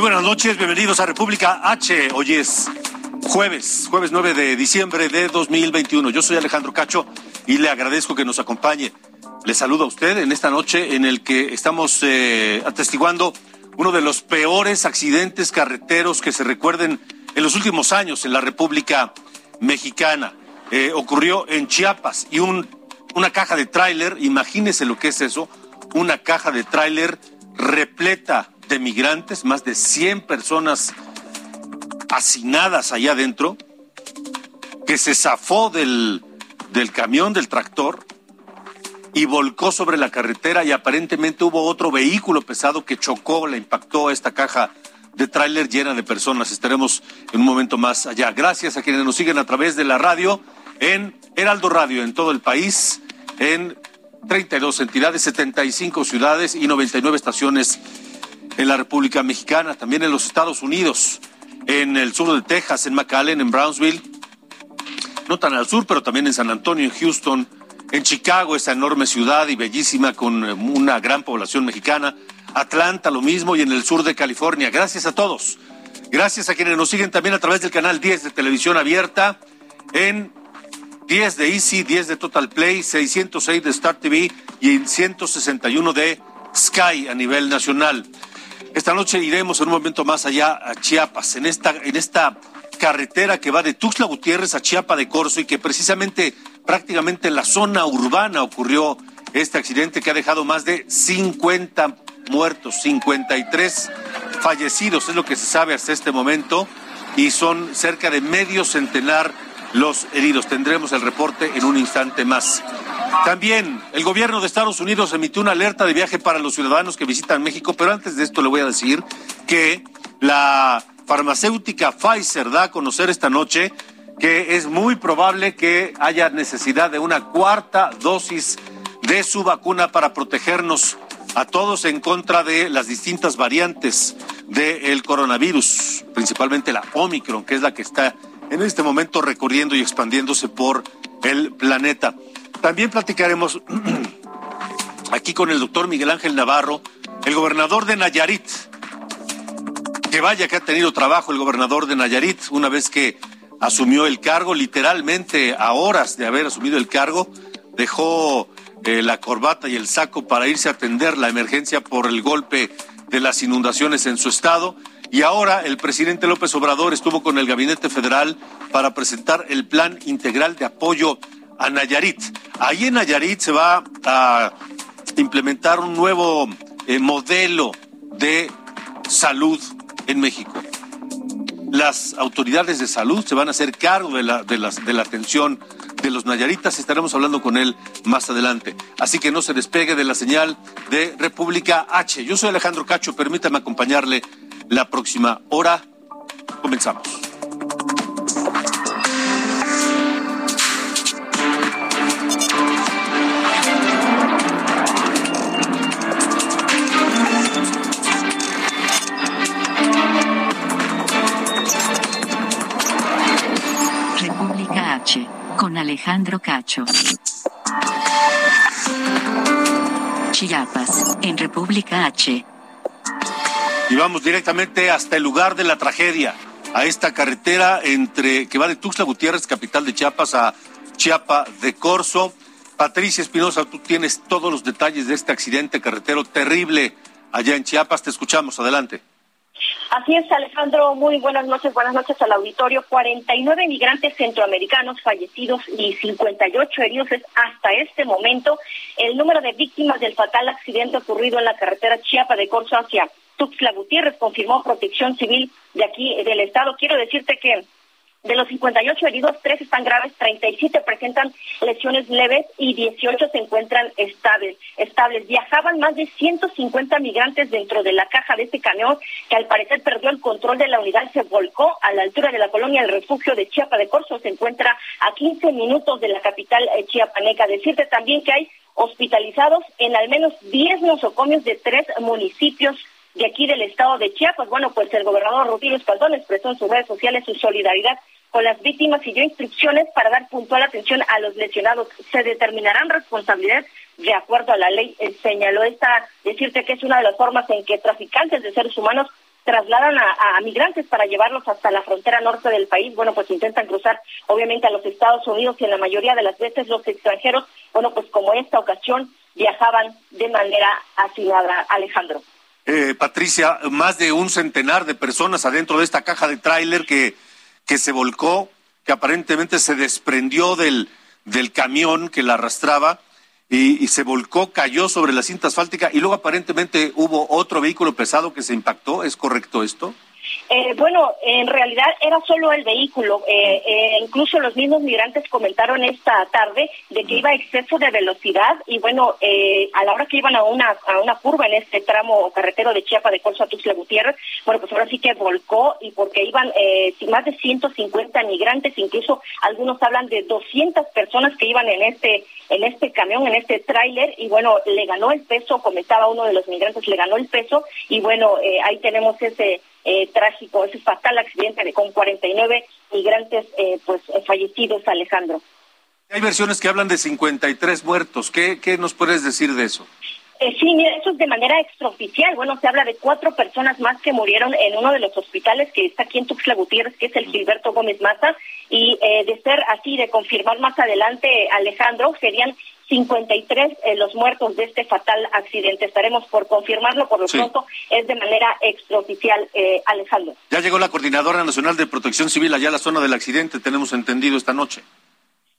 Muy buenas noches, bienvenidos a República H. Hoy es jueves, jueves 9 de diciembre de 2021. Yo soy Alejandro Cacho y le agradezco que nos acompañe. Le saludo a usted en esta noche en el que estamos eh, atestiguando uno de los peores accidentes carreteros que se recuerden en los últimos años en la República Mexicana. Eh, ocurrió en Chiapas y un, una caja de tráiler, imagínese lo que es eso, una caja de tráiler repleta de migrantes, más de 100 personas hacinadas allá adentro, que se zafó del, del camión, del tractor, y volcó sobre la carretera y aparentemente hubo otro vehículo pesado que chocó, le impactó esta caja de tráiler llena de personas. Estaremos en un momento más allá. Gracias a quienes nos siguen a través de la radio en Heraldo Radio en todo el país, en 32 entidades, 75 ciudades y 99 estaciones en la República Mexicana, también en los Estados Unidos, en el sur de Texas, en McAllen, en Brownsville, no tan al sur, pero también en San Antonio, en Houston, en Chicago, esa enorme ciudad y bellísima con una gran población mexicana, Atlanta lo mismo y en el sur de California. Gracias a todos. Gracias a quienes nos siguen también a través del canal 10 de televisión abierta, en 10 de Easy, 10 de Total Play, 606 de Star TV y 161 de Sky a nivel nacional. Esta noche iremos en un momento más allá a Chiapas, en esta, en esta carretera que va de Tuxtla Gutiérrez a Chiapa de Corzo y que precisamente prácticamente en la zona urbana ocurrió este accidente que ha dejado más de 50 muertos, 53 fallecidos, es lo que se sabe hasta este momento, y son cerca de medio centenar los heridos. Tendremos el reporte en un instante más. También el gobierno de Estados Unidos emitió una alerta de viaje para los ciudadanos que visitan México, pero antes de esto le voy a decir que la farmacéutica Pfizer da a conocer esta noche que es muy probable que haya necesidad de una cuarta dosis de su vacuna para protegernos a todos en contra de las distintas variantes del coronavirus, principalmente la Omicron, que es la que está en este momento recorriendo y expandiéndose por el planeta. También platicaremos aquí con el doctor Miguel Ángel Navarro, el gobernador de Nayarit. Que vaya que ha tenido trabajo el gobernador de Nayarit una vez que asumió el cargo, literalmente a horas de haber asumido el cargo, dejó eh, la corbata y el saco para irse a atender la emergencia por el golpe de las inundaciones en su estado. Y ahora el presidente López Obrador estuvo con el gabinete federal para presentar el plan integral de apoyo a Nayarit. Ahí en Nayarit se va a implementar un nuevo eh, modelo de salud en México. Las autoridades de salud se van a hacer cargo de la, de de la atención de los Nayaritas. Estaremos hablando con él más adelante. Así que no se despegue de la señal de República H. Yo soy Alejandro Cacho. Permítame acompañarle la próxima hora. Comenzamos. Alejandro Cacho. Chiapas, en República H. Y vamos directamente hasta el lugar de la tragedia, a esta carretera entre que va de Tuxtla Gutiérrez, capital de Chiapas, a Chiapa de Corzo. Patricia Espinosa, tú tienes todos los detalles de este accidente carretero terrible allá en Chiapas. Te escuchamos, adelante. Así es, Alejandro. Muy buenas noches. Buenas noches al auditorio. 49 migrantes centroamericanos fallecidos y 58 heridos es hasta este momento el número de víctimas del fatal accidente ocurrido en la carretera Chiapa de Corzo hacia Tuxtla Gutiérrez, confirmó Protección Civil de aquí del Estado. Quiero decirte que de los 58 heridos, 3 están graves, 37 presentan lesiones leves y 18 se encuentran estables. estables. Viajaban más de 150 migrantes dentro de la caja de este camión que al parecer perdió el control de la unidad, se volcó a la altura de la colonia El Refugio de Chiapa de Corzo. Se encuentra a 15 minutos de la capital eh, chiapaneca. Decirte también que hay hospitalizados en al menos 10 nosocomios de tres municipios de aquí del estado de Chiapas. Bueno, pues el gobernador Rutilio Espaldón expresó en sus redes sociales su solidaridad con las víctimas y dio instrucciones para dar puntual atención a los lesionados. Se determinarán responsabilidades de acuerdo a la ley. Eh, señaló esta, decirte que es una de las formas en que traficantes de seres humanos trasladan a, a, migrantes para llevarlos hasta la frontera norte del país. Bueno, pues intentan cruzar obviamente a los Estados Unidos y en la mayoría de las veces los extranjeros, bueno, pues como esta ocasión viajaban de manera asignada. Alejandro. Eh, Patricia, más de un centenar de personas adentro de esta caja de tráiler que que se volcó, que aparentemente se desprendió del, del camión que la arrastraba y, y, se volcó, cayó sobre la cinta asfáltica y luego aparentemente hubo otro vehículo pesado que se impactó. ¿Es correcto esto? Eh, bueno, en realidad era solo el vehículo. Eh, eh, incluso los mismos migrantes comentaron esta tarde de que iba a exceso de velocidad y bueno, eh, a la hora que iban a una, a una curva en este tramo carretero de Chiapa de Corzo a Tuxtla Gutiérrez, bueno, pues ahora sí que volcó y porque iban eh, más de 150 migrantes, incluso algunos hablan de 200 personas que iban en este en este camión, en este tráiler y bueno, le ganó el peso, comentaba uno de los migrantes, le ganó el peso y bueno, eh, ahí tenemos ese eh, trágico, ese fatal accidente de, con 49 migrantes eh, pues eh, fallecidos, Alejandro. Hay versiones que hablan de 53 muertos. ¿Qué, qué nos puedes decir de eso? Eh, sí, mira, eso es de manera extraoficial. Bueno, se habla de cuatro personas más que murieron en uno de los hospitales que está aquí en Tuxtla Gutiérrez, que es el Gilberto Gómez Maza, y eh, de ser así, de confirmar más adelante, Alejandro, serían 53 eh, los muertos de este fatal accidente. Estaremos por confirmarlo, por lo sí. pronto es de manera extraoficial, eh, Alejandro. Ya llegó la Coordinadora Nacional de Protección Civil allá a la zona del accidente, tenemos entendido esta noche.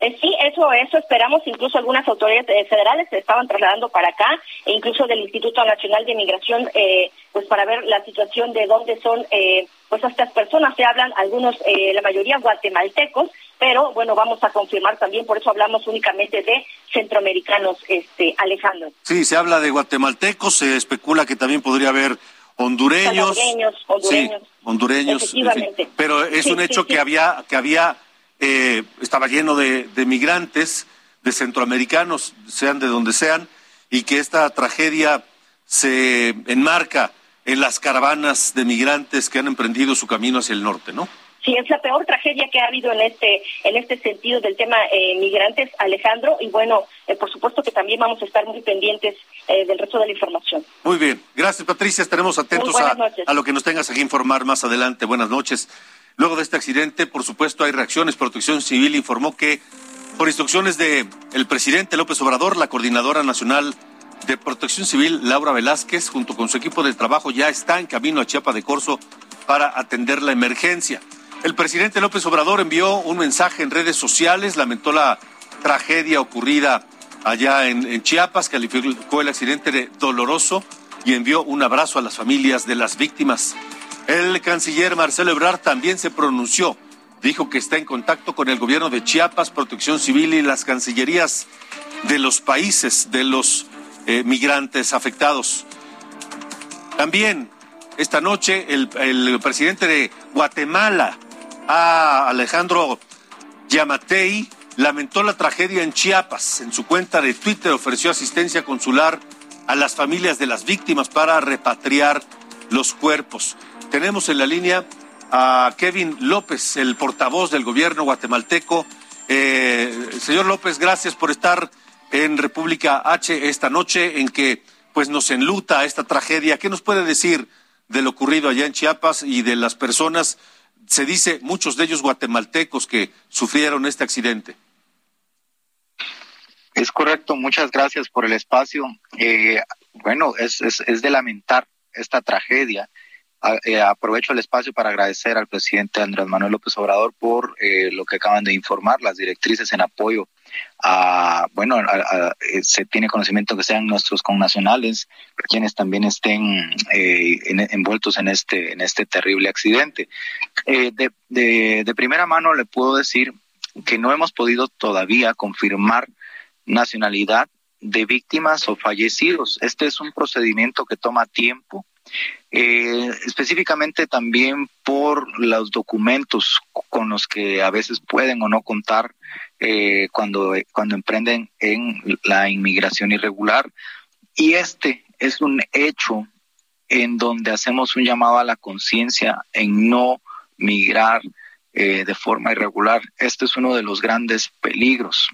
Eh, sí, eso, eso esperamos. Incluso algunas autoridades eh, federales se estaban trasladando para acá, e incluso del Instituto Nacional de Migración, eh, pues para ver la situación de dónde son, eh, pues estas personas. Se hablan algunos, eh, la mayoría guatemaltecos, pero bueno, vamos a confirmar también. Por eso hablamos únicamente de centroamericanos, este Alejandro. Sí, se habla de guatemaltecos. Se especula que también podría haber hondureños, hondureños, hondureños, sí, hondureños, efectivamente. pero es sí, un hecho sí, que había que había eh, estaba lleno de, de, migrantes, de centroamericanos, sean de donde sean, y que esta tragedia se enmarca en las caravanas de migrantes que han emprendido su camino hacia el norte, ¿no? Sí, es la peor tragedia que ha habido en este en este sentido del tema eh, migrantes, Alejandro, y bueno, eh, por supuesto que también vamos a estar muy pendientes eh, del resto de la información. Muy bien, gracias Patricia, estaremos atentos a, a, lo que nos tengas que informar más adelante. Buenas noches. Luego de este accidente, por supuesto, hay reacciones. Protección Civil informó que, por instrucciones del el presidente López Obrador, la coordinadora nacional de Protección Civil, Laura Velázquez, junto con su equipo de trabajo, ya está en camino a Chiapa de Corzo para atender la emergencia. El presidente López Obrador envió un mensaje en redes sociales, lamentó la tragedia ocurrida allá en, Chiapas, calificó el accidente de doloroso y envió un abrazo a las familias de las víctimas. El canciller Marcelo Ebrard también se pronunció. Dijo que está en contacto con el gobierno de Chiapas, Protección Civil y las cancillerías de los países de los eh, migrantes afectados. También esta noche el presidente de Guatemala, a Alejandro Yamatei, lamentó la tragedia en Chiapas. En su cuenta de Twitter ofreció asistencia consular a las familias de las víctimas para repatriar los cuerpos. Tenemos en la línea a Kevin López, el portavoz del gobierno guatemalteco. Eh, señor López, gracias por estar en República H esta noche en que pues nos enluta esta tragedia. ¿Qué nos puede decir de lo ocurrido allá en Chiapas y de las personas, se dice muchos de ellos guatemaltecos que sufrieron este accidente? Es correcto, muchas gracias por el espacio. Eh, bueno, es, es, es de lamentar esta tragedia eh, aprovecho el espacio para agradecer al presidente Andrés Manuel López Obrador por eh, lo que acaban de informar, las directrices en apoyo a, bueno, eh, se tiene conocimiento que sean nuestros connacionales quienes también estén envueltos en este, en este terrible accidente. De, de, de primera mano le puedo decir que no hemos podido todavía confirmar nacionalidad de víctimas o fallecidos. Este es un procedimiento que toma tiempo eh, específicamente también por los documentos con los que a veces pueden o no contar eh, cuando, cuando emprenden en la inmigración irregular. Y este es un hecho en donde hacemos un llamado a la conciencia en no migrar eh, de forma irregular. Este es uno de los grandes peligros.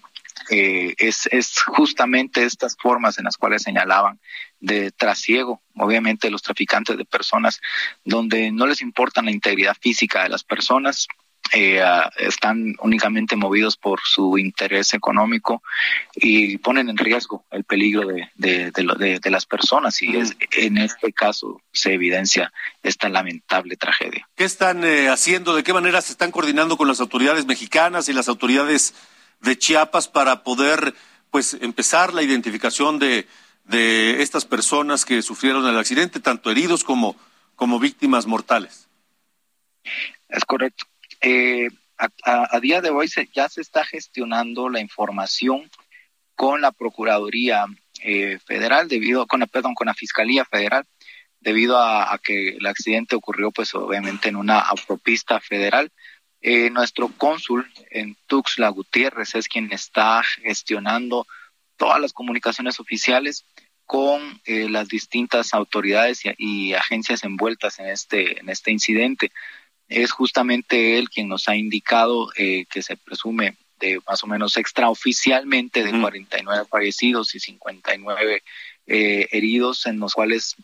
Es, es justamente estas formas en las cuales señalaban de trasiego, obviamente los traficantes de personas, donde no les importa la integridad física de las personas, eh, ah, están únicamente movidos por su interés económico y ponen en riesgo el peligro de, de, las personas y es, en este caso se evidencia esta lamentable tragedia. ¿Qué están eh, haciendo? ¿De qué manera se están coordinando con las autoridades mexicanas y las autoridades de Chiapas para poder pues empezar la identificación de de estas personas que sufrieron el accidente, tanto heridos como, como víctimas mortales. Es correcto. Eh, a, día de hoy ya se está gestionando la información con la Procuraduría eh, Federal, debido, con perdón, con la Fiscalía Federal, debido a, que el accidente ocurrió, pues obviamente en una autopista federal. Eh, nuestro cónsul en Tuxtla Gutiérrez es quien está gestionando todas las comunicaciones oficiales con eh, las distintas autoridades y, agencias envueltas en este, en este incidente. Es justamente él quien nos ha indicado eh, que se presume de más o menos extraoficialmente de 49 fallecidos y 59 eh, heridos, en los cuales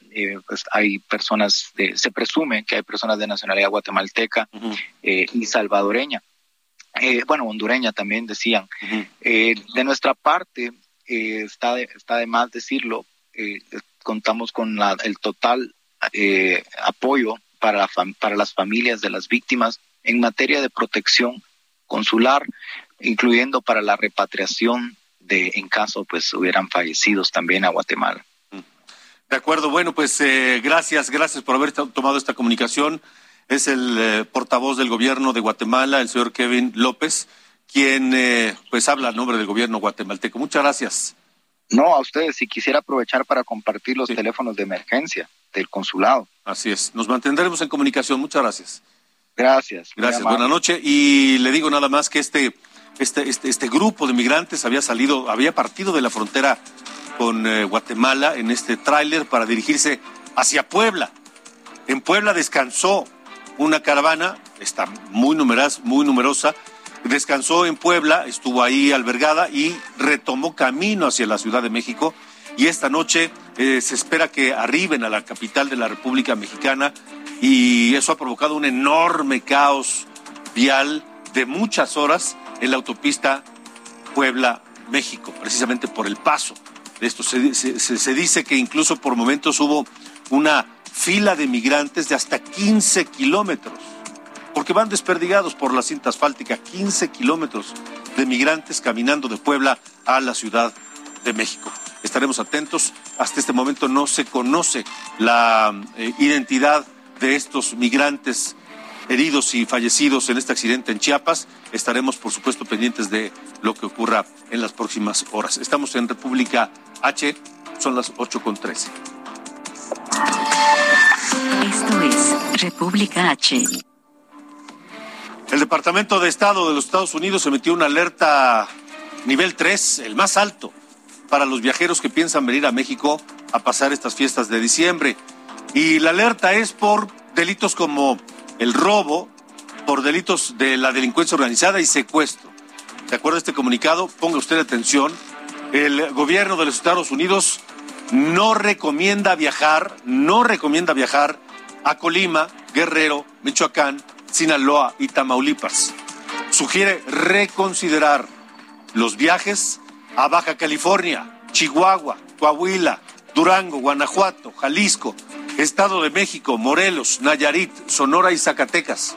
pues hay personas, de, se presume que hay personas de nacionalidad guatemalteca y salvadoreña. bueno, hondureña también decían. de nuestra parte, está, de, está de más decirlo, eh, contamos con el total eh, apoyo para, para las familias de las víctimas en materia de protección consular, incluyendo para la repatriación de en caso pues hubieran fallecidos también a Guatemala. De acuerdo, bueno, pues eh, gracias, gracias por haber tomado esta comunicación. Es el portavoz del gobierno de Guatemala, el señor Kevin López, quien pues habla a nombre del gobierno guatemalteco. Muchas gracias. No, a ustedes, si quisiera aprovechar para compartir los teléfonos de emergencia del consulado. Así es, nos mantendremos en comunicación. Muchas gracias. Gracias. Gracias, buenas noches. Y le digo nada más que este, este, este, este grupo de migrantes había salido, había partido de la frontera con eh, Guatemala en este tráiler para dirigirse hacia Puebla. En Puebla descansó una caravana, está muy numerosa, muy numerosa, descansó en Puebla, estuvo ahí albergada y retomó camino hacia la Ciudad de México. Y esta noche eh, se espera que arriben a la capital de la República Mexicana y eso ha provocado un enorme caos vial de muchas horas en la autopista Puebla-México, precisamente por el paso de esto. Se, dice que incluso por momentos hubo una fila de migrantes de hasta 15 kilómetros porque van desperdigados por la cinta asfáltica 15 kilómetros de migrantes caminando de Puebla a la Ciudad de México. Estaremos atentos. Hasta este momento no se conoce la eh, identidad de estos migrantes heridos y fallecidos en este accidente en Chiapas. Estaremos, por supuesto, pendientes de lo que ocurra en las próximas horas. Estamos en República H, son las 8.13. Esto es República H. El Departamento de Estado de los Estados Unidos emitió una alerta nivel 3, el más alto, para los viajeros que piensan venir a México a pasar estas fiestas de diciembre. Y la alerta es por delitos como el robo, por delitos de la delincuencia organizada y secuestro. ¿De acuerdo a este comunicado? Ponga usted atención. El gobierno de los Estados Unidos no recomienda viajar, no recomienda viajar a Colima, Guerrero, Michoacán, Sinaloa y Tamaulipas. Sugiere reconsiderar los viajes a Baja California, Chihuahua, Coahuila, Durango, Guanajuato, Jalisco, Estado de México, Morelos, Nayarit, Sonora y Zacatecas.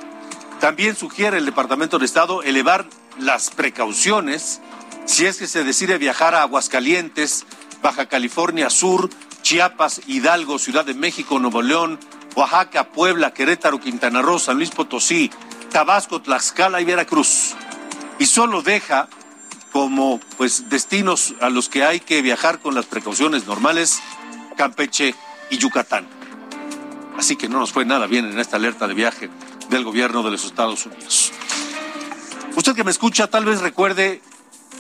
También sugiere el Departamento de Estado elevar las precauciones si es que se decide viajar a Aguascalientes, Baja California Sur, Chiapas, Hidalgo, Ciudad de México, Nuevo León, Oaxaca, Puebla, Querétaro, Quintana Roo, San Luis Potosí, Tabasco, Tlaxcala y Veracruz. Y solo deja como pues destinos a los que hay que viajar con las precauciones normales Campeche y Yucatán. Así que no nos fue nada bien en esta alerta de viaje del gobierno de los Estados Unidos. Usted que me escucha tal vez recuerde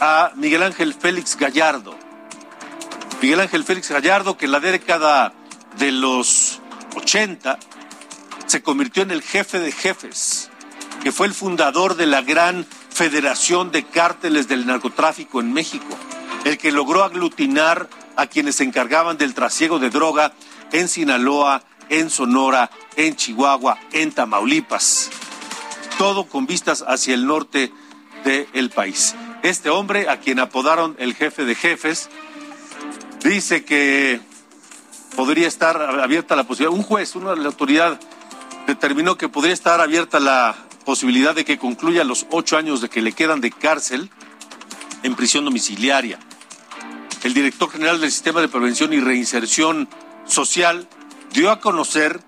a Miguel Ángel Félix Gallardo. Miguel Ángel Félix Gallardo que en la década de los 80 se convirtió en el jefe de jefes, que fue el fundador de la gran Federación de Cárteles del Narcotráfico en México, el que logró aglutinar a quienes se encargaban del trasiego de droga en Sinaloa, en Sonora, en Chihuahua, en Tamaulipas. Todo con vistas hacia el norte del país. Este hombre, a quien apodaron el jefe de jefes, dice que podría estar abierta la posibilidad, un juez, una de la autoridad determinó que podría estar abierta la posibilidad de que concluya los ocho años de que le quedan de cárcel en prisión domiciliaria. El director general del Sistema de Prevención y Reinserción Social dio a conocer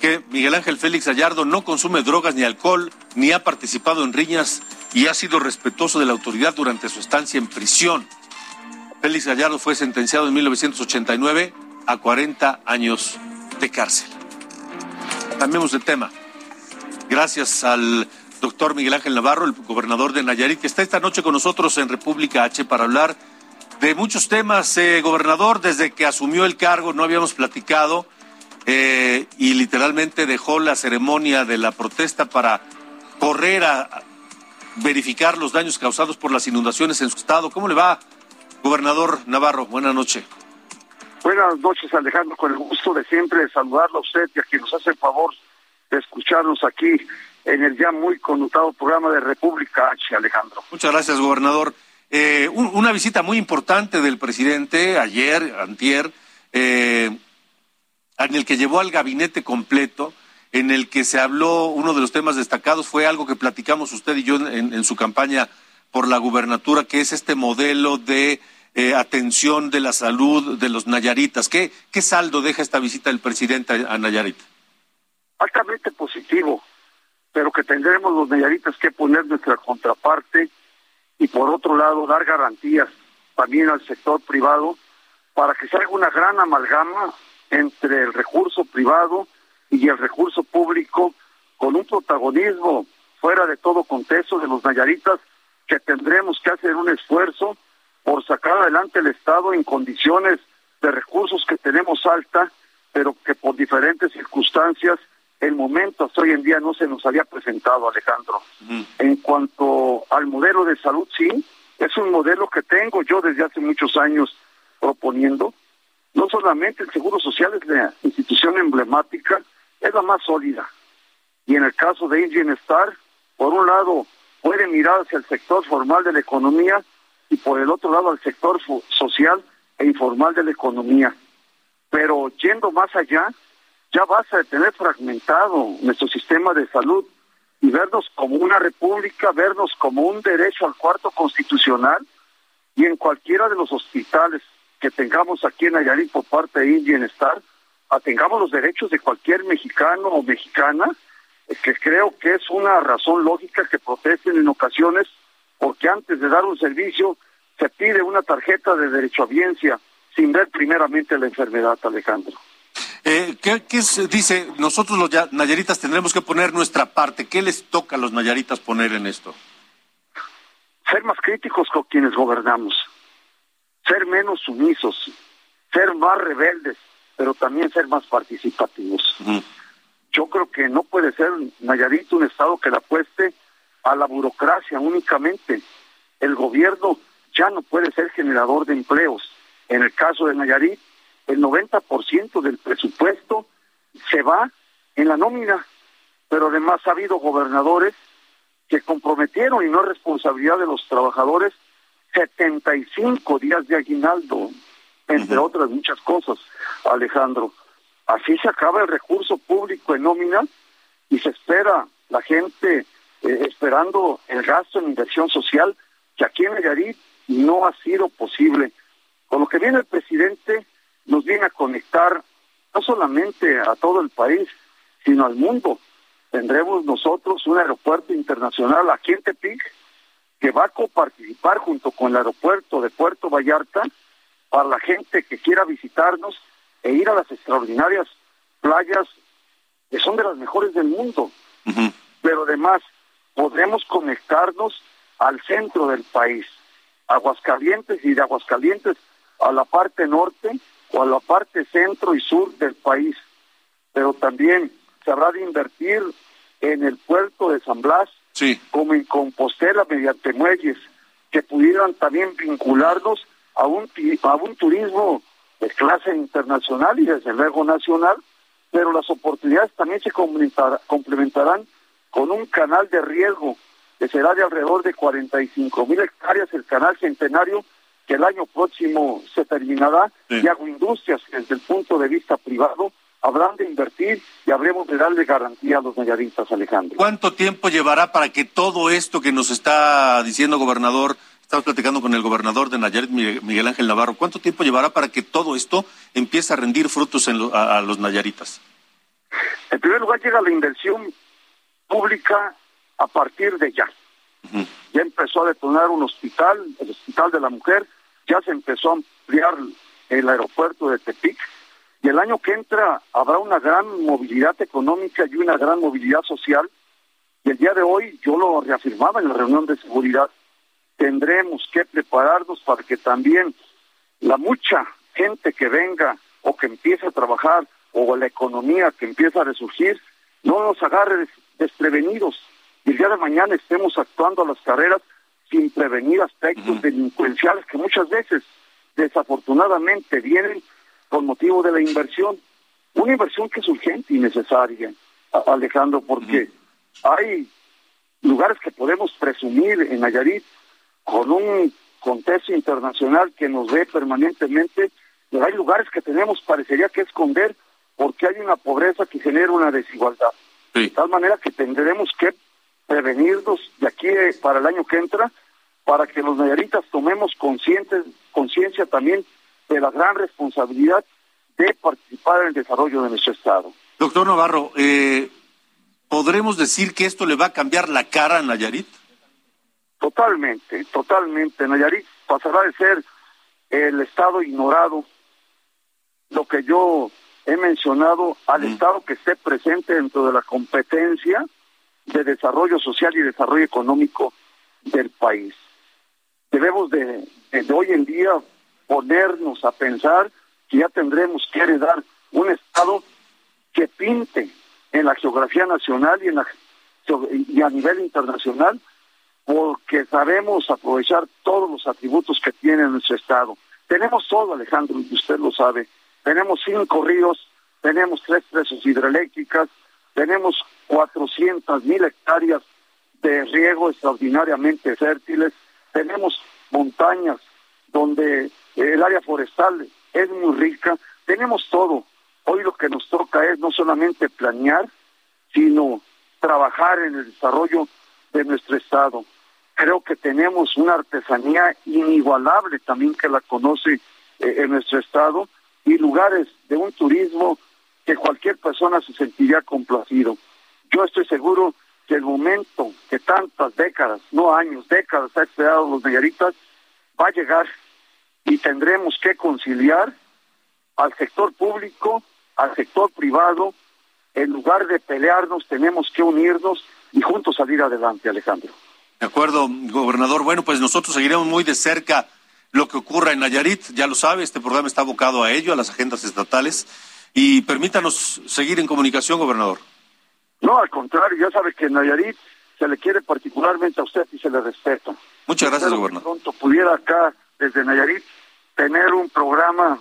que Miguel Ángel Félix Gallardo no consume drogas ni alcohol, ni ha participado en riñas y ha sido respetuoso de la autoridad durante su estancia en prisión. Félix Gallardo fue sentenciado en 1989 a 40 años de cárcel. Cambiemos de tema. Gracias al doctor Miguel Ángel Navarro, el gobernador de Nayarit, que está esta noche con nosotros en República H para hablar de muchos temas. Eh, gobernador, desde que asumió el cargo no habíamos platicado eh, y literalmente dejó la ceremonia de la protesta para correr a verificar los daños causados por las inundaciones en su estado. ¿Cómo le va, gobernador Navarro? Buenas noches. Buenas noches, Alejandro, con el gusto de siempre saludarlo a usted y a quien nos hace el favor de escucharnos aquí en el ya muy connotado programa de República H, Alejandro. Muchas gracias, gobernador. Eh, una visita muy importante del presidente ayer, antier, eh, en el que llevó al gabinete completo, en el que se habló, uno de los temas destacados fue algo que platicamos usted y yo en, su campaña por la gubernatura, que es este modelo de eh, atención de la salud de los nayaritas. ¿Qué, ¿Qué saldo deja esta visita del presidente a Nayarit? Altamente positivo, pero que tendremos los nayaritas que poner nuestra contraparte y por otro lado dar garantías también al sector privado para que se haga una gran amalgama entre el recurso privado y el recurso público con un protagonismo fuera de todo contexto de los nayaritas que tendremos que hacer un esfuerzo por sacar adelante el Estado en condiciones de recursos que tenemos alta, pero que por diferentes circunstancias el momento hasta hoy en día no se nos había presentado, Alejandro. En cuanto al modelo de salud, sí, es un modelo que tengo yo desde hace muchos años proponiendo. No solamente el Seguro Social es la institución emblemática, es la más sólida. Y en el caso de Bienestar, por un lado, puede mirar hacia el sector formal de la economía y por el otro lado al sector social e informal de la economía. Pero yendo más allá, ya basta de tener fragmentado nuestro sistema de salud y vernos como una república, vernos como un derecho al cuarto constitucional y en cualquiera de los hospitales que tengamos aquí en Nayarit por parte de Bienestar, atengamos los derechos de cualquier mexicano o mexicana, que creo que es una razón lógica que protesten en ocasiones, porque antes de dar un servicio se pide una tarjeta de derecho a biencia sin ver primeramente la enfermedad, Alejandro. Eh, ¿qué, dice? Nosotros los nayaritas tendremos que poner nuestra parte. ¿Qué les toca a los nayaritas poner en esto? Ser más críticos con quienes gobernamos, ser menos sumisos, ser más rebeldes, pero también ser más participativos. Yo creo que no puede ser Nayarit un estado que le apueste a la burocracia únicamente. El gobierno ya no puede ser generador de empleos. En el caso de Nayarit, el 90% del presupuesto se va en la nómina, pero además ha habido gobernadores que comprometieron, y no es responsabilidad de los trabajadores, 75 días de aguinaldo, entre otras muchas cosas, Alejandro. Así se acaba el recurso público en nómina y se espera la gente eh, esperando el gasto en inversión social, que aquí en Nayarit no ha sido posible. Con lo que viene el presidente, nos viene a conectar no solamente a todo el país, sino al mundo. Tendremos nosotros un aeropuerto internacional aquí en Tepic que va a coparticipar junto con el aeropuerto de Puerto Vallarta para la gente que quiera visitarnos e ir a las extraordinarias playas que son de las mejores del mundo. Pero además podremos conectarnos al centro del país, Aguascalientes y de Aguascalientes a la parte norte o a la parte centro y sur del país. Pero también se habrá de invertir en el puerto de San Blas, como en Compostela mediante muelles, que pudieran también vincularnos a un, a un turismo de clase internacional y desde luego nacional, pero las oportunidades también se complementarán con un canal de riesgo que será de alrededor de 45 mil hectáreas, el canal centenario, que el año próximo se terminará, y agroindustrias desde el punto de vista privado habrán de invertir y habremos de darle garantía a los nayaritas, Alejandro. ¿Cuánto tiempo llevará para que todo esto que nos está diciendo, gobernador, estamos platicando con el gobernador de Nayarit, Miguel Ángel Navarro, ¿cuánto tiempo llevará para que todo esto empiece a rendir frutos en a, los nayaritas? En primer lugar llega la inversión pública a partir de ya. Ya empezó a detonar un hospital, el Hospital de la Mujer, ya se empezó a ampliar el aeropuerto de Tepic, y el año que entra habrá una gran movilidad económica y una gran movilidad social. Y el día de hoy, yo lo reafirmaba en la reunión de seguridad, tendremos que prepararnos para que también la mucha gente que venga o que empiece a trabajar o la economía que empieza a resurgir no nos agarre desprevenidos y el día de mañana estemos actuando a las carreras sin prevenir aspectos delincuenciales que muchas veces desafortunadamente vienen con motivo de la inversión. Una inversión que es urgente y necesaria, Alejandro, porque hay lugares que podemos presumir en Nayarit con un contexto internacional que nos ve permanentemente, pero hay lugares que tenemos, parecería que esconder, porque hay una pobreza que genera una desigualdad. De tal manera que tendremos que prevenirnos de aquí eh, para el año que entra, para que los nayaritas tomemos conciencia también de la gran responsabilidad de participar en el desarrollo de nuestro Estado. Doctor Navarro, eh, ¿podremos decir que esto le va a cambiar la cara a Nayarit? Totalmente, totalmente. Nayarit pasará de ser el Estado ignorado, lo que yo he mencionado, al Estado que esté presente dentro de la competencia de desarrollo social y desarrollo económico del país. Debemos de, de hoy en día ponernos a pensar que ya tendremos que heredar un Estado que pinte en la geografía nacional y, en la, y a nivel internacional, porque sabemos aprovechar todos los atributos que tiene nuestro Estado. Tenemos todo, Alejandro, usted lo sabe. Tenemos cinco ríos, tenemos tres presas hidroeléctricas, tenemos 400 mil hectáreas de riego extraordinariamente fértiles, tenemos montañas donde el área forestal es muy rica, tenemos todo. Hoy lo que nos toca es no solamente planear, sino trabajar en el desarrollo de nuestro Estado. Creo que tenemos una artesanía inigualable también que la conoce eh, en nuestro Estado y lugares de un turismo que cualquier persona se sentiría complacido. Yo estoy seguro que el momento que tantas décadas, no años, décadas ha esperado los nayaritas, va a llegar y tendremos que conciliar al sector público, al sector privado, en lugar de pelearnos tenemos que unirnos y juntos salir adelante, Alejandro. De acuerdo, gobernador. Bueno, pues nosotros seguiremos muy de cerca lo que ocurra en Nayarit, ya lo sabe, este programa está abocado a ello, a las agendas estatales, y permítanos seguir en comunicación, gobernador. No, al contrario, ya sabe que en Nayarit se le quiere particularmente a usted y se le respeta. Muchas gracias, gobernador. Pronto pudiera acá, desde Nayarit, tener un programa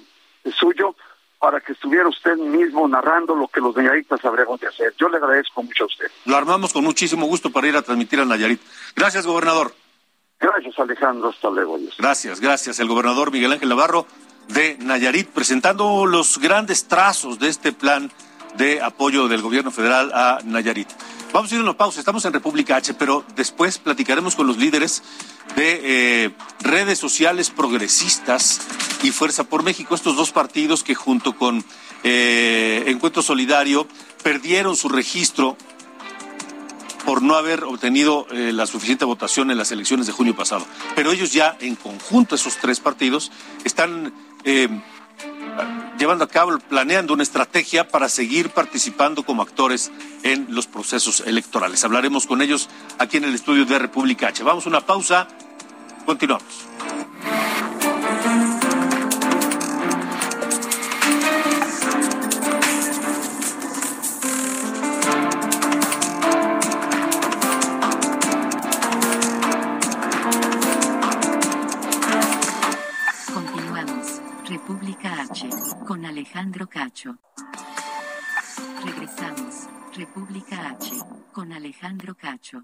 suyo para que estuviera usted mismo narrando lo que los nayaritas habríamos de hacer. Yo le agradezco mucho a usted. Lo armamos con muchísimo gusto para ir a transmitir a Nayarit. Gracias, gobernador. Gracias, Alejandro. Hasta luego. Gracias, gracias. El gobernador Miguel Ángel Navarro de Nayarit, presentando los grandes trazos de este plan de apoyo del gobierno federal a Nayarit. Vamos a ir a una pausa, estamos en República H, pero después platicaremos con los líderes de eh, redes sociales progresistas y Fuerza por México, estos dos partidos que junto con eh, Encuentro Solidario perdieron su registro por no haber obtenido eh, la suficiente votación en las elecciones de junio pasado. Pero ellos ya en conjunto, esos tres partidos, están llevando a cabo, planeando una estrategia para seguir participando como actores en los procesos electorales. Hablaremos con ellos aquí en el estudio de República H. Vamos a una pausa, continuamos. Alejandro Cacho. Regresamos. República H. Con Alejandro Cacho.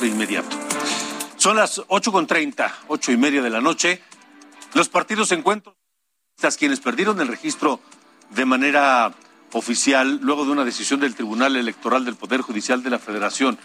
De inmediato. Son las 8.30, ocho y media de la noche. Los partidos encuentros, quienes perdieron el registro de manera oficial luego de una decisión del Tribunal Electoral del Poder Judicial de la Federación,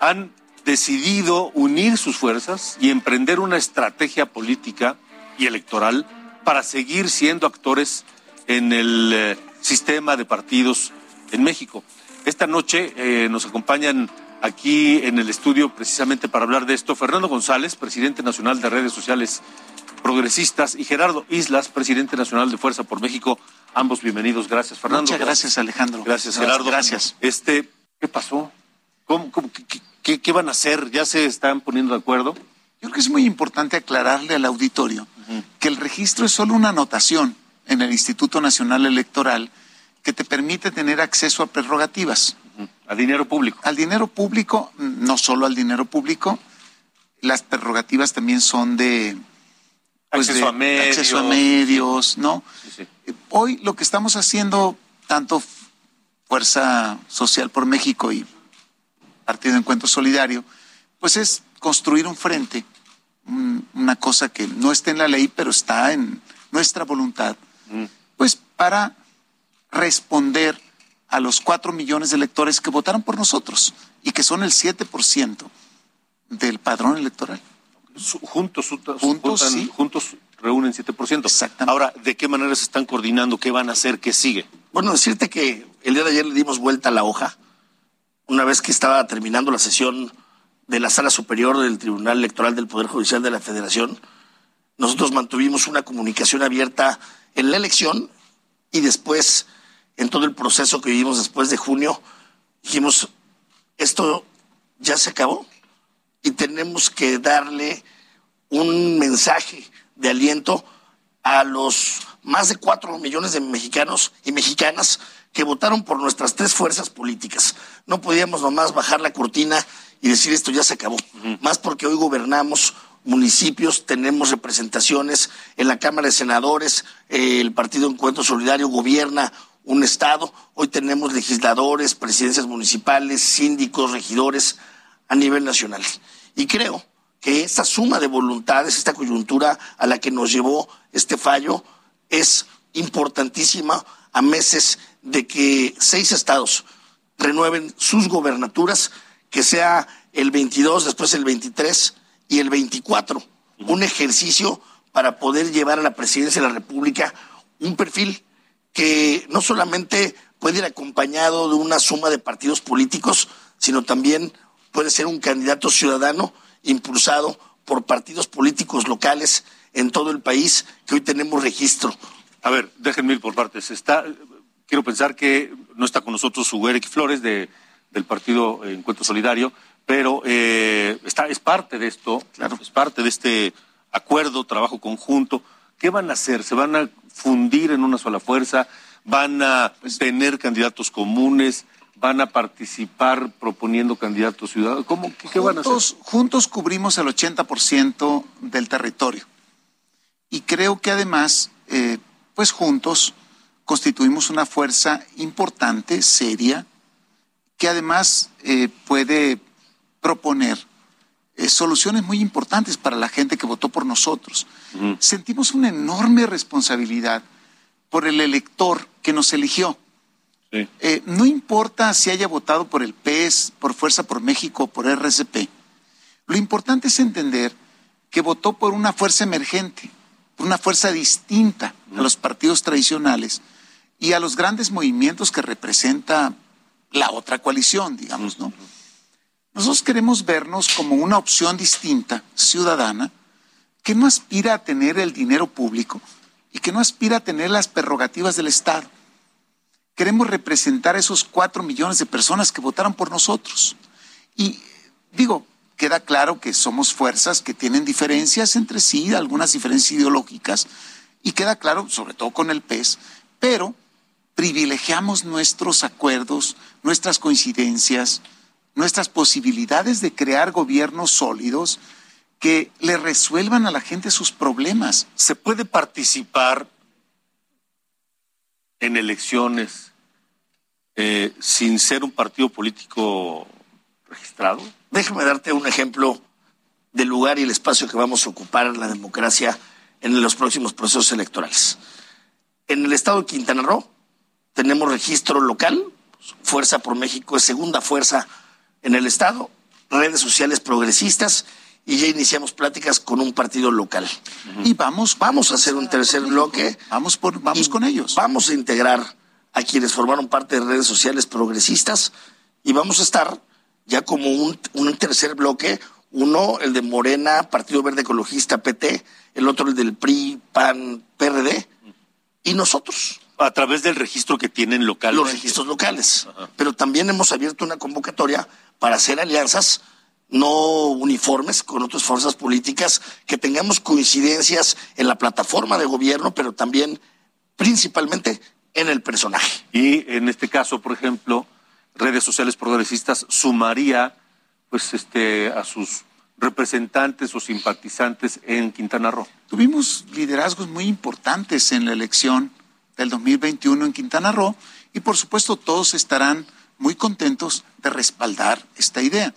han decidido unir sus fuerzas y emprender una estrategia política y electoral para seguir siendo actores en el eh, sistema de partidos en México. Esta noche eh, nos acompañan aquí en el estudio precisamente para hablar de esto Fernando González, presidente nacional de redes sociales progresistas, y Gerardo Islas, presidente nacional de Fuerza por México. Ambos bienvenidos. Gracias, Fernando. Muchas gracias, Alejandro. Gracias, Gerardo. Gracias. Este, ¿qué pasó? ¿Cómo, cómo- qué, qué- qué van a hacer? ¿Ya se están poniendo de acuerdo? Yo creo que es muy importante aclararle al auditorio que el registro es solo una anotación en el Instituto Nacional Electoral que te permite tener acceso a prerrogativas. A dinero público. Al dinero público, no solo al dinero público, las prerrogativas también son de... pues, Acceso de a medios. Acceso a medios, ¿no? Sí, sí. Hoy lo que estamos haciendo, tanto Fuerza Social por México y Partido de Encuentro Solidario, pues es construir un frente, un- una cosa que no está en la ley, pero está en nuestra voluntad, pues para responder a los cuatro millones de electores que votaron por nosotros y que son el 7% del padrón electoral. Juntos, Juntos, juntan- sí. juntos reúnen 7%. Exactamente. Ahora, ¿de qué manera se están coordinando? ¿Qué van a hacer? ¿Qué sigue? Bueno, decirte que el día de ayer le dimos vuelta a la hoja, una vez que estaba terminando la sesión de la Sala Superior del Tribunal Electoral del Poder Judicial de la Federación. Nosotros mantuvimos una comunicación abierta en la elección y después, en todo el proceso que vivimos después de junio, dijimos, esto ya se acabó y tenemos que darle un mensaje de aliento a los más de cuatro millones de mexicanos y mexicanas que votaron por nuestras tres fuerzas políticas. No podíamos nomás bajar la cortina y decir esto ya se acabó. Más porque hoy gobernamos municipios, tenemos representaciones en la Cámara de Senadores, eh, el Partido Encuentro Solidario gobierna un estado, hoy tenemos legisladores, presidencias municipales, síndicos, regidores a nivel nacional. Y creo que esta suma de voluntades, esta coyuntura a la que nos llevó este fallo, es importantísima a meses de que seis estados renueven sus gobernaturas, que sea el 22, después el 23 y el 24, un ejercicio para poder llevar a la presidencia de la República un perfil que no solamente puede ir acompañado de una suma de partidos políticos, sino también puede ser un candidato ciudadano impulsado por partidos políticos locales en todo el país que hoy tenemos registro. A ver, déjenme ir por partes. Está, quiero pensar que no está con nosotros Hugo Eric Flores de, del partido Encuentro Solidario, pero eh, está, es parte de esto, claro. es parte de este acuerdo, trabajo conjunto. ¿Qué van a hacer? ¿Se van a fundir en una sola fuerza? ¿Van a tener candidatos comunes? van a participar proponiendo candidatos ciudadanos? ¿Cómo, qué, qué van a hacer? Juntos cubrimos el 80% del territorio. Y creo que además, eh, pues juntos constituimos una fuerza importante, seria, que además eh, puede proponer eh, soluciones muy importantes para la gente que votó por nosotros. Sentimos una enorme responsabilidad por el elector que nos eligió. Eh, no importa si haya votado por el PES, por Fuerza por México o por RCP. Lo importante es entender que votó por una fuerza emergente, por una fuerza distinta a los partidos tradicionales y a los grandes movimientos que representa la otra coalición, digamos, ¿no? Nosotros queremos vernos como una opción distinta, ciudadana, que no aspira a tener el dinero público y que no aspira a tener las prerrogativas del Estado queremos representar a esos cuatro millones de personas que votaron por nosotros. Y digo, queda claro que somos fuerzas que tienen diferencias entre sí, algunas diferencias ideológicas, y queda claro, sobre todo con el PES, pero privilegiamos nuestros acuerdos, nuestras coincidencias, nuestras posibilidades de crear gobiernos sólidos que le resuelvan a la gente sus problemas. ¿Se puede participar en elecciones eh, sin ser un partido político registrado? Déjame darte un ejemplo del lugar y el espacio que vamos a ocupar en la democracia en los próximos procesos electorales. En el estado de Quintana Roo tenemos registro local, Fuerza por México es segunda fuerza en el estado, redes sociales progresistas y ya iniciamos pláticas con un partido local. Y vamos, vamos a hacer un tercer bloque. Vamos, por, vamos con ellos. Vamos a integrar a quienes formaron parte de redes sociales progresistas y vamos a estar ya como un, un tercer bloque, uno el de Morena, Partido Verde Ecologista, PT, el otro el del PRI, PAN, PRD y nosotros. A través del registro que tienen locales. Los registros locales. Pero también hemos abierto una convocatoria para hacer alianzas no uniformes con otras fuerzas políticas, que tengamos coincidencias en la plataforma de gobierno, pero también principalmente en el personaje. Y en este caso, por ejemplo, redes sociales progresistas sumaría pues este a sus representantes o simpatizantes en Quintana Roo. Tuvimos liderazgos muy importantes en la elección del 2021 en Quintana Roo y por supuesto todos estarán muy contentos de respaldar esta idea.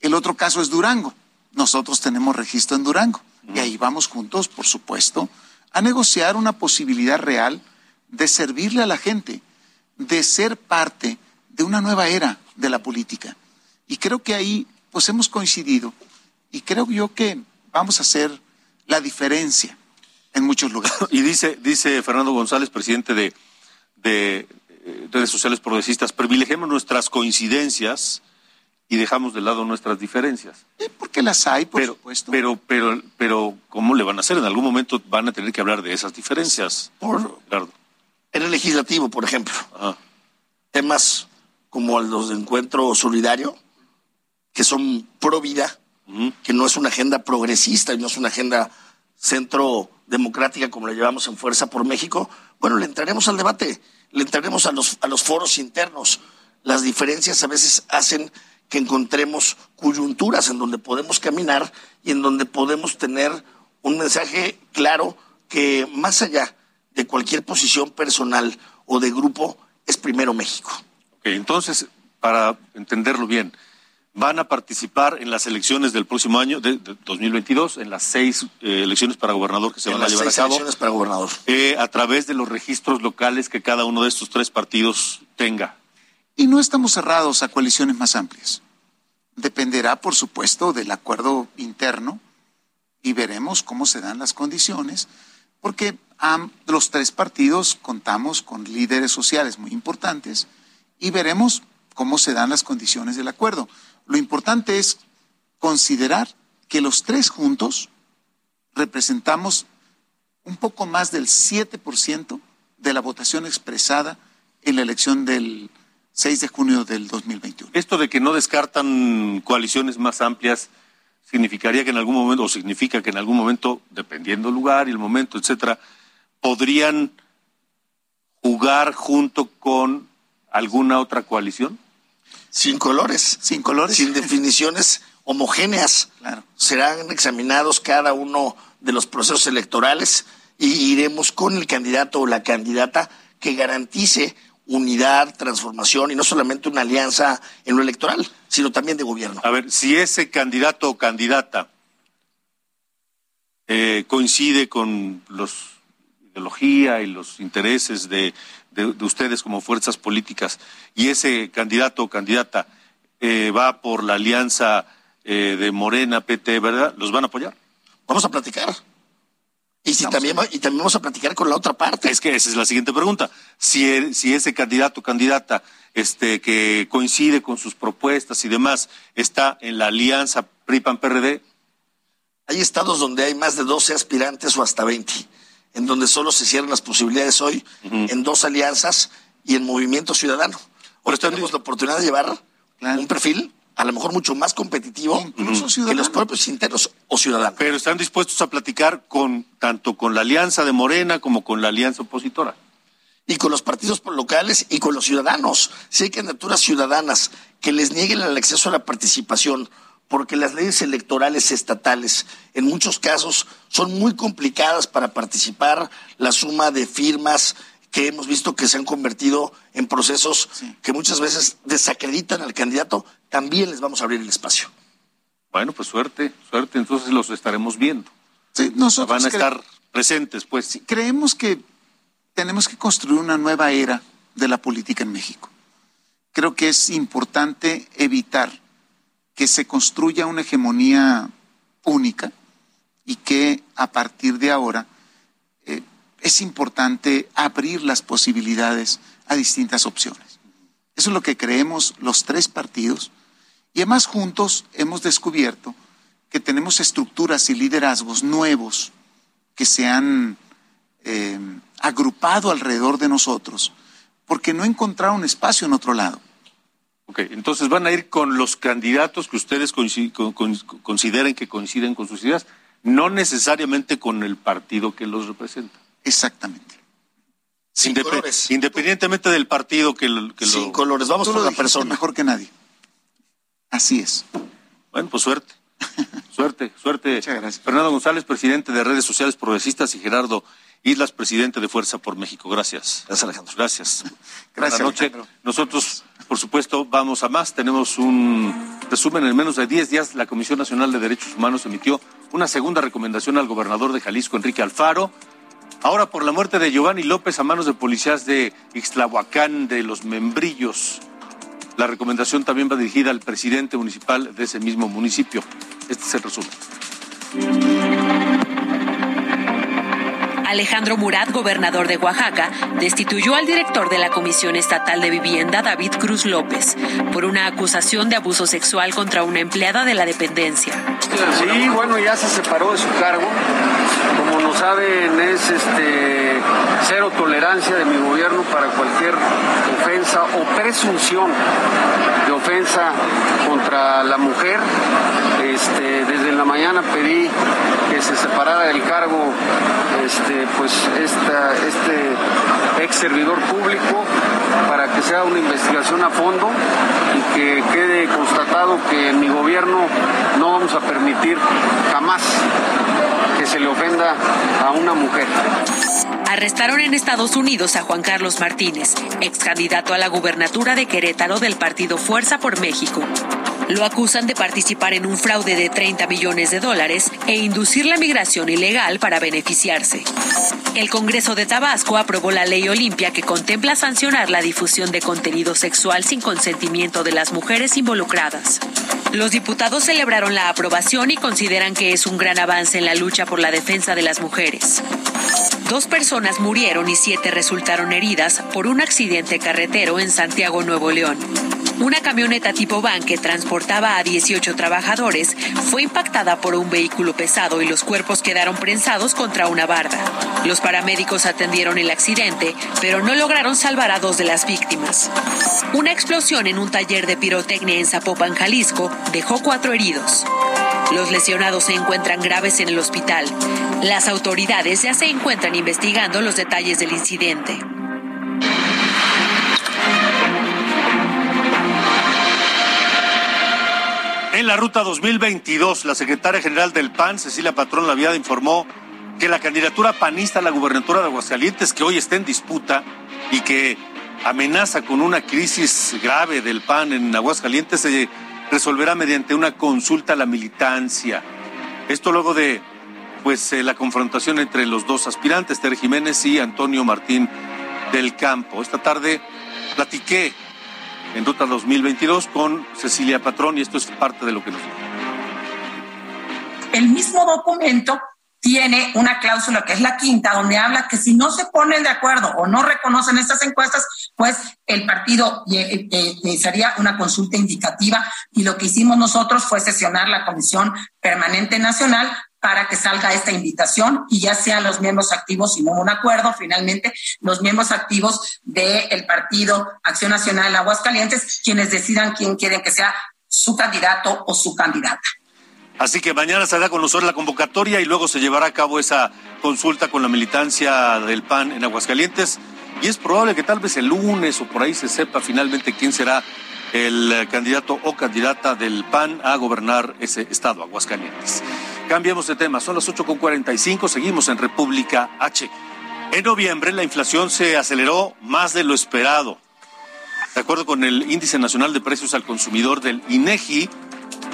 El otro caso es Durango. Nosotros tenemos registro en Durango y ahí vamos juntos, por supuesto, a negociar una posibilidad real de servirle a la gente, de ser parte de una nueva era de la política. Y creo que ahí pues hemos coincidido y creo yo que vamos a hacer la diferencia en muchos lugares. Y dice, dice Fernando González, presidente de, de eh, redes sociales progresistas, privilegiemos nuestras coincidencias y dejamos de lado nuestras diferencias. porque las hay, por pero, supuesto. Pero, pero, pero, ¿cómo le van a hacer? En algún momento van a tener que hablar de esas diferencias. Por, En el legislativo, por ejemplo. Temas como los de encuentro solidario, que son pro vida, que no es una agenda progresista y no es una agenda centro democrática como la llevamos en Fuerza por México. Bueno, le entraremos al debate, le entraremos a los, a los foros internos. Las diferencias a veces hacen que encontremos coyunturas en donde podemos caminar y en donde podemos tener un mensaje claro que más allá de cualquier posición personal o de grupo es primero México. entonces, para entenderlo bien, van a participar en las elecciones del próximo año, de, 2022, en las seis eh, elecciones para gobernador que se van a llevar a cabo. elecciones para gobernador. Eh, a través de los registros locales que cada uno de estos tres partidos tenga. Y no estamos cerrados a coaliciones más amplias. Dependerá, por supuesto, del acuerdo interno y veremos cómo se dan las condiciones, porque los tres partidos contamos con líderes sociales muy importantes y veremos cómo se dan las condiciones del acuerdo. Lo importante es considerar que los tres juntos representamos un poco más del 7% de la votación expresada en la elección del 6 de junio del 2021. Esto de que no descartan coaliciones más amplias significaría que en algún momento, o significa que en algún momento, dependiendo el lugar y el momento, etcétera, podrían jugar junto con alguna otra coalición? Sin colores. Sin colores. Sin definiciones homogéneas. Claro. Serán examinados cada uno de los procesos electorales y iremos con el candidato o la candidata que garantice unidad, transformación y no solamente una alianza en lo electoral, sino también de gobierno. A ver, si ese candidato o candidata eh, coincide con los ideología y los intereses de de, ustedes como fuerzas políticas y ese candidato o candidata eh, va por la alianza eh, de Morena, PT, ¿verdad? ¿Los van a apoyar? Vamos a platicar. Y, si también, y también vamos a platicar con la otra parte. Es que esa es la siguiente pregunta. Si, si ese candidato o candidata este, que coincide con sus propuestas y demás está en la alianza PRI-PAN-PRD. Hay estados donde hay más de 12 aspirantes o hasta 20 en donde solo se cierran las posibilidades hoy en dos alianzas y en Movimiento Ciudadano. Ahora tenemos la oportunidad de llevar un perfil a lo mejor mucho más competitivo que los propios internos o ciudadanos. Pero están dispuestos a platicar con tanto con la alianza de Morena como con la alianza opositora. Y con los partidos locales y con los ciudadanos. Si hay candidaturas ciudadanas que les nieguen el acceso a la participación porque las leyes electorales estatales en muchos casos son muy complicadas para participar, la suma de firmas que hemos visto que se han convertido en procesos que muchas veces desacreditan al candidato, también les vamos a abrir el espacio. Bueno, pues suerte, suerte, entonces los estaremos viendo. Sí, nosotros Van a estar presentes, pues. creemos que tenemos que construir una nueva era de la política en México. Creo que es importante evitar que se construya una hegemonía única y que a partir de ahora eh, es importante abrir las posibilidades a distintas opciones. Eso es lo que creemos los tres partidos y además juntos hemos descubierto que tenemos estructuras y liderazgos nuevos que se han eh, agrupado alrededor de nosotros porque no encontraron espacio en otro lado. Ok, entonces van a ir con los candidatos que ustedes consideren que coinciden con sus ideas, no necesariamente con el partido que los representa. Exactamente. Sin colores. Independientemente del partido que, lo, Sin colores, vamos por la persona. Mejor que nadie. Así es. Bueno, pues suerte. suerte, suerte. Muchas gracias. Fernando González, presidente de Redes Sociales Progresistas, y Gerardo Islas, presidente de Fuerza por México. Gracias. Gracias, Alejandro. Gracias. Gracias. Buenas noches. Nosotros por supuesto, vamos a más. Tenemos un resumen. En menos de 10 días, la Comisión Nacional de Derechos Humanos emitió una segunda recomendación al gobernador de Jalisco, Enrique Alfaro. Ahora, por la muerte de Giovanni López a manos de policías de Ixtlahuacán, de los Membrillos. La recomendación también va dirigida al presidente municipal de ese mismo municipio. Este es el resumen. Alejandro Murat, gobernador de Oaxaca, destituyó al director de la Comisión Estatal de Vivienda, David Cruz López, por una acusación de abuso sexual contra una empleada de la dependencia. Sí, bueno, ya se separó de su cargo. Como lo saben, es este cero tolerancia de mi gobierno para cualquier ofensa o presunción de ofensa contra la mujer. Este, desde la mañana pedí que se separara del cargo este, pues este ex servidor público para que sea una investigación a fondo y que quede constatado que en mi gobierno no vamos a permitir jamás que se le ofenda a una mujer. Arrestaron en Estados Unidos a Juan Carlos Martínez, ex candidato a la gubernatura de Querétaro del partido Fuerza por México. Lo acusan de participar en un fraude de 30 millones de dólares e inducir la migración ilegal para beneficiarse. El Congreso de Tabasco aprobó la ley Olimpia que contempla sancionar la difusión de contenido sexual sin consentimiento de las mujeres involucradas. Los diputados celebraron la aprobación y consideran que es un gran avance en la lucha por la defensa de las mujeres. Dos personas murieron y siete resultaron heridas por un accidente carretero en Santiago, Nuevo León. Una camioneta tipo van que transportaba a 18 trabajadores fue impactada por un vehículo pesado y los cuerpos quedaron prensados contra una barda. Los paramédicos atendieron el accidente, pero no lograron salvar a dos de las víctimas. Una explosión en un taller de pirotecnia en Zapopan, Jalisco, dejó cuatro heridos. Los lesionados se encuentran graves en el hospital. Las autoridades ya se encuentran investigando los detalles del incidente. En la ruta 2022, la secretaria general del PAN, Cecilia Patrón Laviada, informó que la candidatura panista a la gubernatura de Aguascalientes, que hoy está en disputa y que amenaza con una crisis grave del PAN en Aguascalientes, se resolverá mediante una consulta a la militancia. Esto luego de pues eh, la confrontación entre los dos aspirantes, Ter Jiménez y Antonio Martín del Campo. Esta tarde platiqué en Ruta 2022 con Cecilia Patrón y esto es parte de lo que nos dijo. El mismo documento tiene una cláusula que es la quinta, donde habla que si no se ponen de acuerdo o no reconocen estas encuestas, pues el partido eh, eh, sería una consulta indicativa y lo que hicimos nosotros fue sesionar la Comisión Permanente Nacional para que salga esta invitación y ya sean los miembros activos, si no un acuerdo, finalmente los miembros activos del partido Acción Nacional Aguascalientes, quienes decidan quién quieren que sea su candidato o su candidata. Así que mañana se da con nosotros la convocatoria y luego se llevará a cabo esa consulta con la militancia del PAN en Aguascalientes. Y es probable que tal vez el lunes o por ahí se sepa finalmente quién será el candidato o candidata del PAN a gobernar ese estado, Aguascalientes. Cambiamos de tema, son las 8.45, seguimos en República H. En noviembre la inflación se aceleró más de lo esperado. De acuerdo con el Índice Nacional de Precios al Consumidor del INEGI,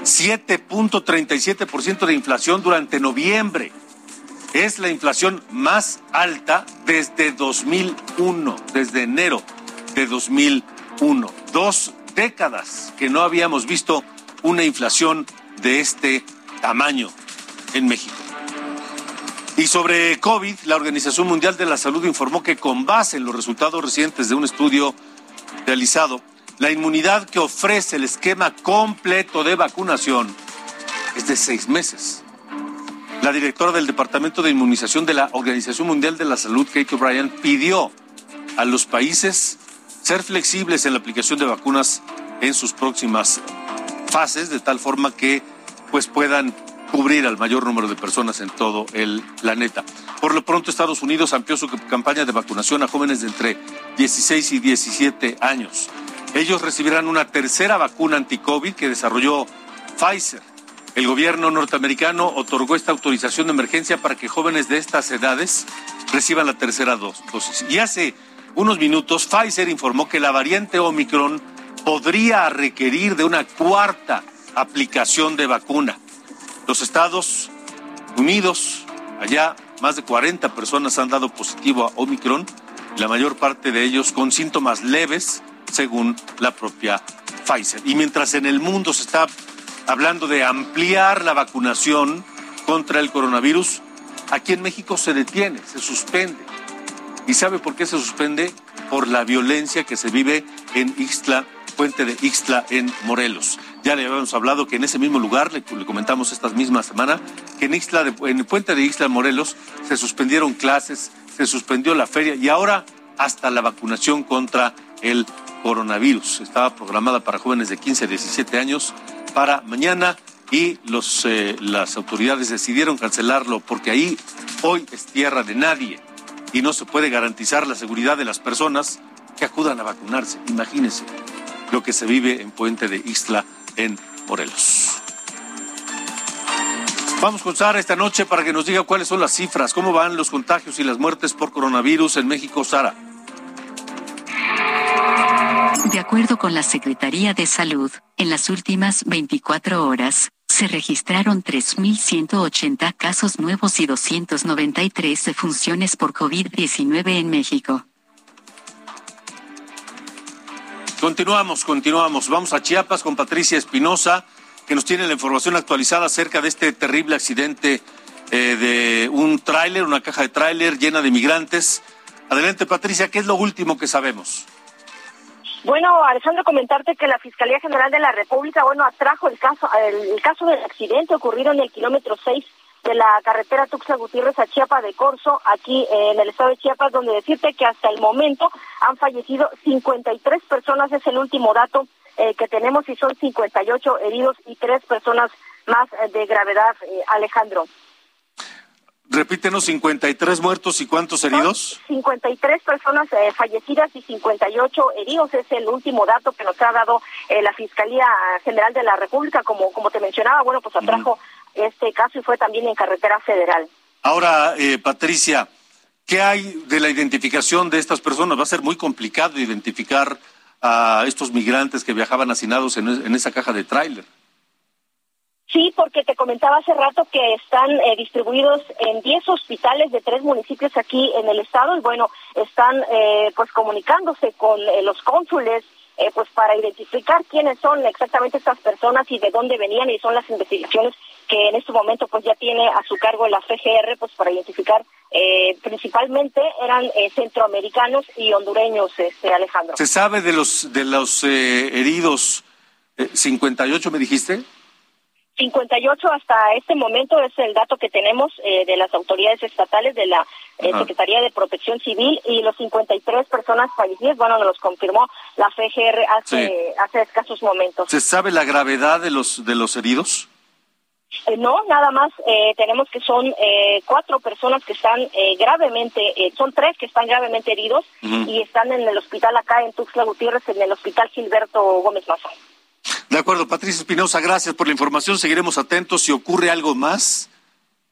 7.37% de inflación durante noviembre. Es la inflación más alta desde 2001, desde enero de 2001. Dos décadas que no habíamos visto una inflación de este tamaño en México. Y sobre COVID, la Organización Mundial de la Salud informó que con base en los resultados recientes de un estudio realizado, la inmunidad que ofrece el esquema completo de vacunación es de seis meses. La directora del Departamento de Inmunización de la Organización Mundial de la Salud, Kate O'Brien, pidió a los países ser flexibles en la aplicación de vacunas en sus próximas fases, de tal forma que pues puedan cubrir al mayor número de personas en todo el planeta. Por lo pronto, Estados Unidos amplió su campaña de vacunación a jóvenes de entre 16 y 17 años. Ellos recibirán una tercera vacuna anti-COVID que desarrolló Pfizer. El gobierno norteamericano otorgó esta autorización de emergencia para que jóvenes de estas edades reciban la tercera dosis. Y hace unos minutos, Pfizer informó que la variante Omicron podría requerir de una cuarta aplicación de vacuna. Los Estados Unidos, allá más de 40 personas han dado positivo a Omicron, la mayor parte de ellos con síntomas leves, según la propia Pfizer. Y mientras en el mundo se está hablando de ampliar la vacunación contra el coronavirus, aquí en México se detiene, se suspende. ¿Y sabe por qué se suspende? Por la violencia que se vive en Ixtla, Puente de Ixtla, en Morelos. Ya le habíamos hablado que en ese mismo lugar, le, comentamos esta misma semana, que en, Ixtla en puente de Ixtla Morelos se suspendieron clases, se suspendió la feria y ahora hasta la vacunación contra el coronavirus. Estaba programada para jóvenes de 15 a 17 años para mañana y los, eh, las autoridades decidieron cancelarlo porque ahí hoy es tierra de nadie y no se puede garantizar la seguridad de las personas que acudan a vacunarse. Imagínense lo que se vive en Puente de Ixtla en Morelos. Vamos con Sara esta noche para que nos diga cuáles son las cifras, cómo van los contagios y las muertes por coronavirus en México. Sara. De acuerdo con la Secretaría de Salud, en las últimas 24 horas, se registraron 3.180 casos nuevos y 293 defunciones por COVID-19 en México. Continuamos, continuamos. Vamos a Chiapas con Patricia Espinosa, que nos tiene la información actualizada acerca de este terrible accidente eh, de un tráiler, una caja de tráiler llena de migrantes. Adelante, Patricia, ¿qué es lo último que sabemos? Bueno, Alejandro, comentarte que la Fiscalía General de la República, bueno, atrajo el caso, el, caso del accidente ocurrido en el kilómetro 6 de la carretera Tuxtla Gutiérrez a Chiapas de Corzo, aquí eh, en el estado de Chiapas, donde decirte que hasta el momento han fallecido 53 personas, es el último dato eh, que tenemos, y son 58 heridos y tres personas más eh, de gravedad, Alejandro. Repítenos, 53 muertos y cuántos heridos? 53 personas eh, fallecidas y 58 heridos. Es el último dato que nos ha dado eh, la Fiscalía General de la República. Como, como te mencionaba, bueno, pues atrajo este caso y fue también en carretera federal. Ahora, eh, Patricia, ¿qué hay de la identificación de estas personas? Va a ser muy complicado identificar a estos migrantes que viajaban hacinados en, en esa caja de tráiler. Sí, porque te comentaba hace rato que están eh, distribuidos en 10 hospitales de tres municipios aquí en el estado y bueno, están eh, pues comunicándose con eh, los cónsules pues para identificar quiénes son exactamente estas personas y de dónde venían y son las investigaciones que en este momento pues ya tiene a su cargo la FGR pues para identificar principalmente eran centroamericanos y hondureños este Alejandro. ¿Se sabe de los de los heridos 58 me dijiste? 58 hasta este momento es el dato que tenemos eh, de las autoridades estatales de la eh, Secretaría de Protección Civil y los 53 personas fallecidas, bueno, nos los confirmó la FGR hace, hace escasos momentos. ¿Se sabe la gravedad de los, de los heridos? Eh, no, nada más tenemos que son cuatro personas que están gravemente, son tres que están gravemente heridos y están en el hospital acá en Tuxtla Gutiérrez, en el hospital Gilberto Gómez Maza. De acuerdo, Patricia Espinosa, gracias por la información. Seguiremos atentos. Si ocurre algo más,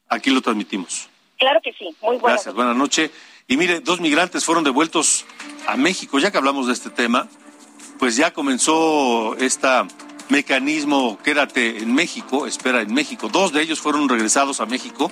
aquí lo transmitimos. Claro que sí. Muy buenas. Gracias, buenas noches. Y mire, dos migrantes fueron devueltos a México. Ya que hablamos de este tema, pues ya comenzó este mecanismo Quédate en México, espera en México. Dos de ellos fueron regresados a México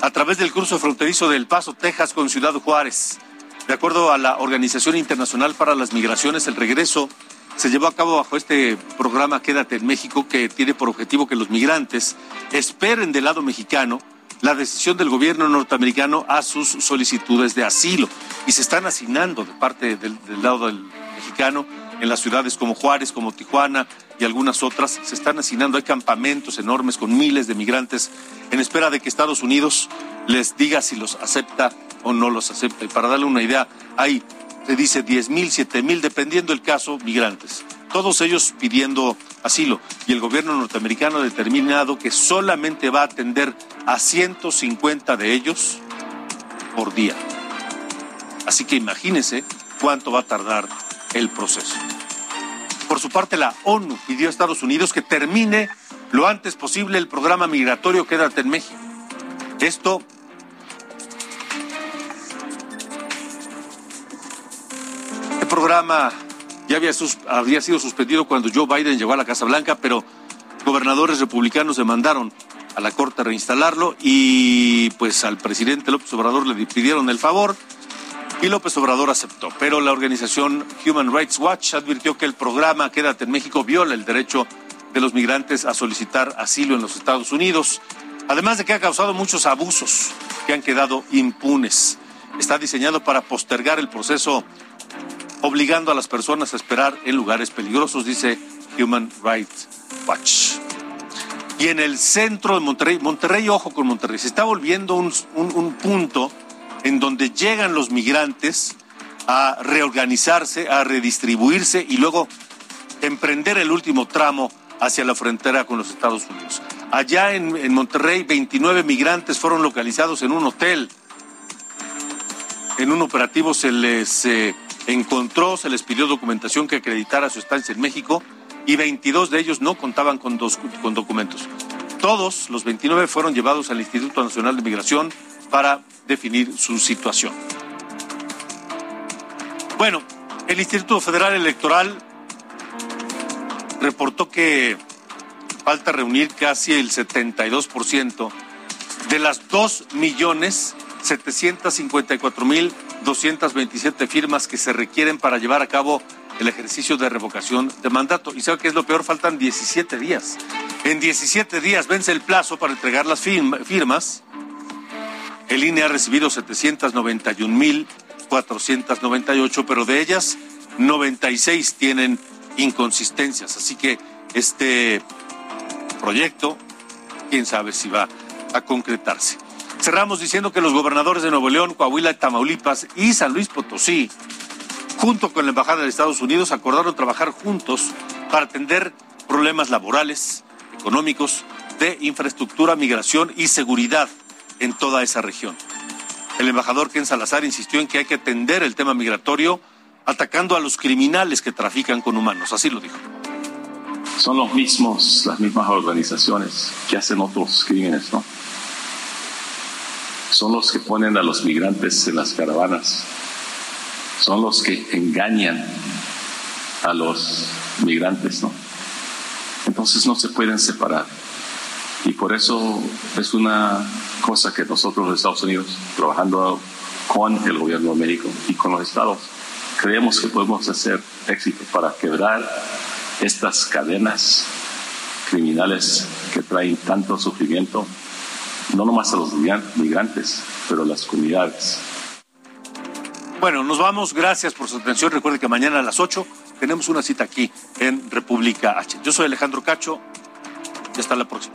a través del cruce fronterizo del Paso, Texas, con Ciudad Juárez. De acuerdo a la Organización Internacional para las Migraciones, el regreso se llevó a cabo bajo este programa Quédate en México que tiene por objetivo que los migrantes esperen del lado mexicano la decisión del gobierno norteamericano a sus solicitudes de asilo y se están asignando de parte del, lado del mexicano en las ciudades como Juárez, como Tijuana y algunas otras, se están asignando, hay campamentos enormes con miles de migrantes en espera de que Estados Unidos les diga si los acepta o no los acepta. Y para darle una idea, hay se dice 10 mil, 7 mil, dependiendo el caso, migrantes. Todos ellos pidiendo asilo. Y el gobierno norteamericano ha determinado que solamente va a atender a 150 de ellos por día. Así que imagínense cuánto va a tardar el proceso. Por su parte, la ONU pidió a Estados Unidos que termine lo antes posible el programa migratorio Quédate en México. Esto programa ya había, había sido suspendido cuando Joe Biden llegó a la Casa Blanca, pero gobernadores republicanos demandaron a la Corte reinstalarlo y pues al presidente López Obrador le pidieron el favor y López Obrador aceptó. Pero la organización Human Rights Watch advirtió que el programa Quédate en México viola el derecho de los migrantes a solicitar asilo en los Estados Unidos, además de que ha causado muchos abusos que han quedado impunes. Está diseñado para postergar el proceso obligando a las personas a esperar en lugares peligrosos, dice Human Rights Watch. Y en el centro de Monterrey, Monterrey, ojo con Monterrey, se está volviendo un, punto en donde llegan los migrantes a reorganizarse, a redistribuirse y luego emprender el último tramo hacia la frontera con los Estados Unidos. Allá en, Monterrey, 29 migrantes fueron localizados en un hotel. En un operativo se les eh, encontró, se les pidió documentación que acreditara su estancia en México y 22 de ellos no contaban con, con documentos. Todos los 29 fueron llevados al Instituto Nacional de Migración para definir su situación. Bueno, el Instituto Federal Electoral reportó que falta reunir casi el 72% de las 2 millones 754 mil 227 firmas que se requieren para llevar a cabo el ejercicio de revocación de mandato. Y sabe que es lo peor, faltan 17 días. En 17 días vence el plazo para entregar las firmas. El INE ha recibido 791 mil 498, pero de ellas 96 tienen inconsistencias. Así que este proyecto, quién sabe si va a concretarse. Cerramos diciendo que los gobernadores de Nuevo León, Coahuila, Tamaulipas y San Luis Potosí, junto con la Embajada de Estados Unidos, acordaron trabajar juntos para atender problemas laborales, económicos, de infraestructura, migración y seguridad en toda esa región. El embajador Ken Salazar insistió en que hay que atender el tema migratorio atacando a los criminales que trafican con humanos. Así lo dijo. Son los mismos, las mismas organizaciones que hacen otros crímenes, ¿no? Son los que ponen a los migrantes en las caravanas. Son los que engañan a los migrantes, ¿no? Entonces no se pueden separar. Y por eso es una cosa que nosotros los Estados Unidos, trabajando con el gobierno de México y con los estados, creemos que podemos hacer éxito para quebrar estas cadenas criminales que traen tanto sufrimiento, no nomás a los migrantes, pero a las comunidades. Bueno, nos vamos. Gracias por su atención. Recuerde que mañana a las 8 tenemos una cita aquí en República H. Yo soy Alejandro Cacho y hasta la próxima.